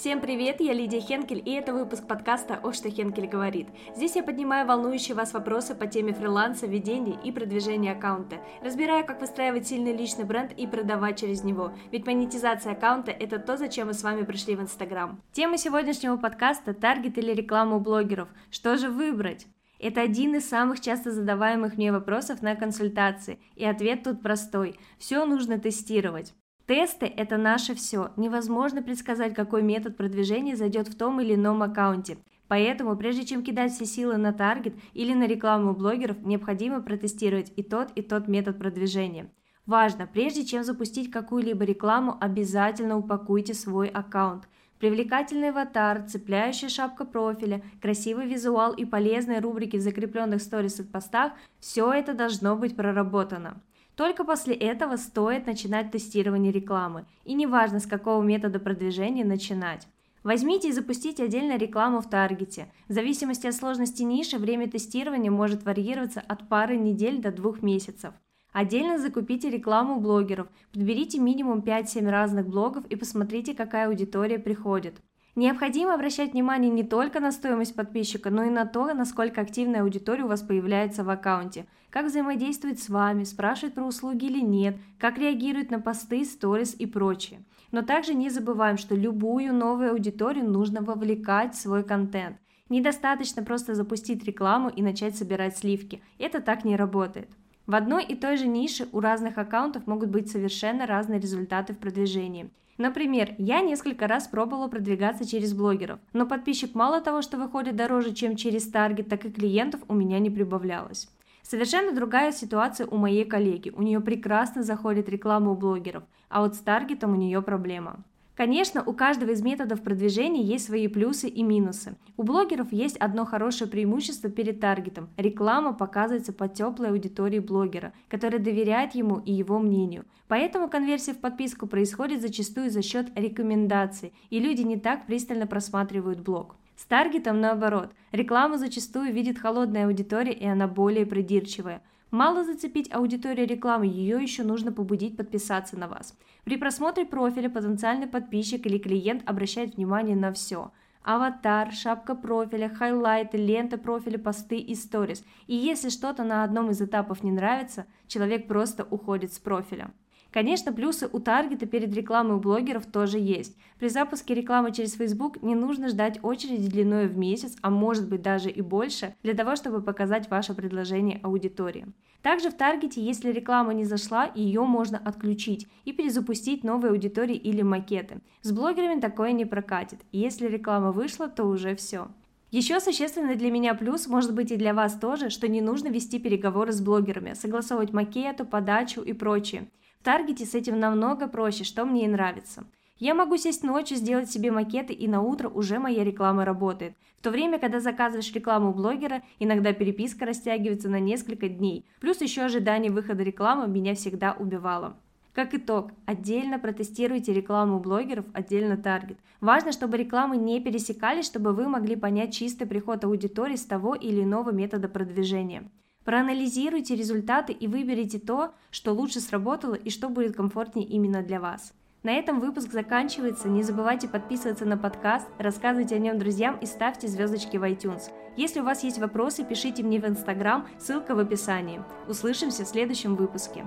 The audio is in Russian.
Всем привет, я Лидия Хенкель, и это выпуск подкаста «О, что Хенкель говорит». Здесь я поднимаю волнующие вас вопросы по теме фриланса, ведения и продвижения аккаунта. Разбираю, как выстраивать сильный личный бренд и продавать через него, ведь монетизация аккаунта – это то, зачем мы с вами пришли в Инстаграм. Тема сегодняшнего подкаста – таргет или реклама у блогеров. Что же выбрать? Это один из самых часто задаваемых мне вопросов на консультации, и ответ тут простой – все нужно тестировать. Тесты – это наше все. Невозможно предсказать, какой метод продвижения зайдет в том или ином аккаунте. Поэтому, прежде чем кидать все силы на таргет или на рекламу блогеров, необходимо протестировать и тот, и тот метод продвижения. Важно, прежде чем запустить какую-либо рекламу, обязательно упакуйте свой аккаунт. Привлекательный аватар, цепляющая шапка профиля, красивый визуал и полезные рубрики в закрепленных сторис и постах – все это должно быть проработано. Только после этого стоит начинать тестирование рекламы, и неважно, с какого метода продвижения начинать. Возьмите и запустите отдельно рекламу в таргете. В зависимости от сложности ниши время тестирования может варьироваться от пары недель до двух месяцев. Отдельно закупите рекламу блогеров, подберите минимум 5-7 разных блогов и посмотрите, какая аудитория приходит. Необходимо обращать внимание не только на стоимость подписчика, но и на то, насколько активная аудитория у вас появляется в аккаунте, как взаимодействует с вами, спрашивает про услуги или нет, как реагирует на посты, сторис и прочее. Но также не забываем, что любую новую аудиторию нужно вовлекать в свой контент. Недостаточно просто запустить рекламу и начать собирать сливки. Это так не работает. В одной и той же нише у разных аккаунтов могут быть совершенно разные результаты в продвижении. Например, я несколько раз пробовала продвигаться через блогеров, но подписчик мало того, что выходит дороже, чем через таргет, так и клиентов у меня не прибавлялось. Совершенно другая ситуация у моей коллеги. У нее прекрасно заходит реклама у блогеров, а вот с таргетом у нее проблема. Конечно, у каждого из методов продвижения есть свои плюсы и минусы. У блогеров есть одно хорошее преимущество перед таргетом. Реклама показывается по теплой аудитории блогера, которая доверяет ему и его мнению. Поэтому конверсия в подписку происходит зачастую за счет рекомендаций, и люди не так пристально просматривают блог. С таргетом наоборот. Рекламу зачастую видит холодная аудитория, и она более придирчивая. Мало зацепить аудиторию рекламы, ее еще нужно побудить подписаться на вас. При просмотре профиля потенциальный подписчик или клиент обращает внимание на все. Аватар, шапка профиля, хайлайты, лента профиля, посты и сторис. И если что-то на одном из этапов не нравится, человек просто уходит с профиля. Конечно, плюсы у таргета перед рекламой у блогеров тоже есть. При запуске рекламы через Facebook не нужно ждать очереди длиной в месяц, а может быть даже и больше, для того, чтобы показать ваше предложение аудитории. Также в таргете, если реклама не зашла, ее можно отключить и перезапустить новые аудитории или макеты. С блогерами такое не прокатит. Если реклама вышла, то уже все. Еще существенный для меня плюс, может быть и для вас тоже, что не нужно вести переговоры с блогерами, согласовывать макету, подачу и прочее. В Таргете с этим намного проще, что мне и нравится. Я могу сесть ночью, сделать себе макеты, и на утро уже моя реклама работает. В то время, когда заказываешь рекламу блогера, иногда переписка растягивается на несколько дней. Плюс еще ожидание выхода рекламы меня всегда убивало. Как итог, отдельно протестируйте рекламу блогеров, отдельно таргет. Важно, чтобы рекламы не пересекались, чтобы вы могли понять чистый приход аудитории с того или иного метода продвижения. Проанализируйте результаты и выберите то, что лучше сработало и что будет комфортнее именно для вас. На этом выпуск заканчивается. Не забывайте подписываться на подкаст, рассказывайте о нем друзьям и ставьте звездочки в iTunes. Если у вас есть вопросы, пишите мне в Instagram, ссылка в описании. Услышимся в следующем выпуске.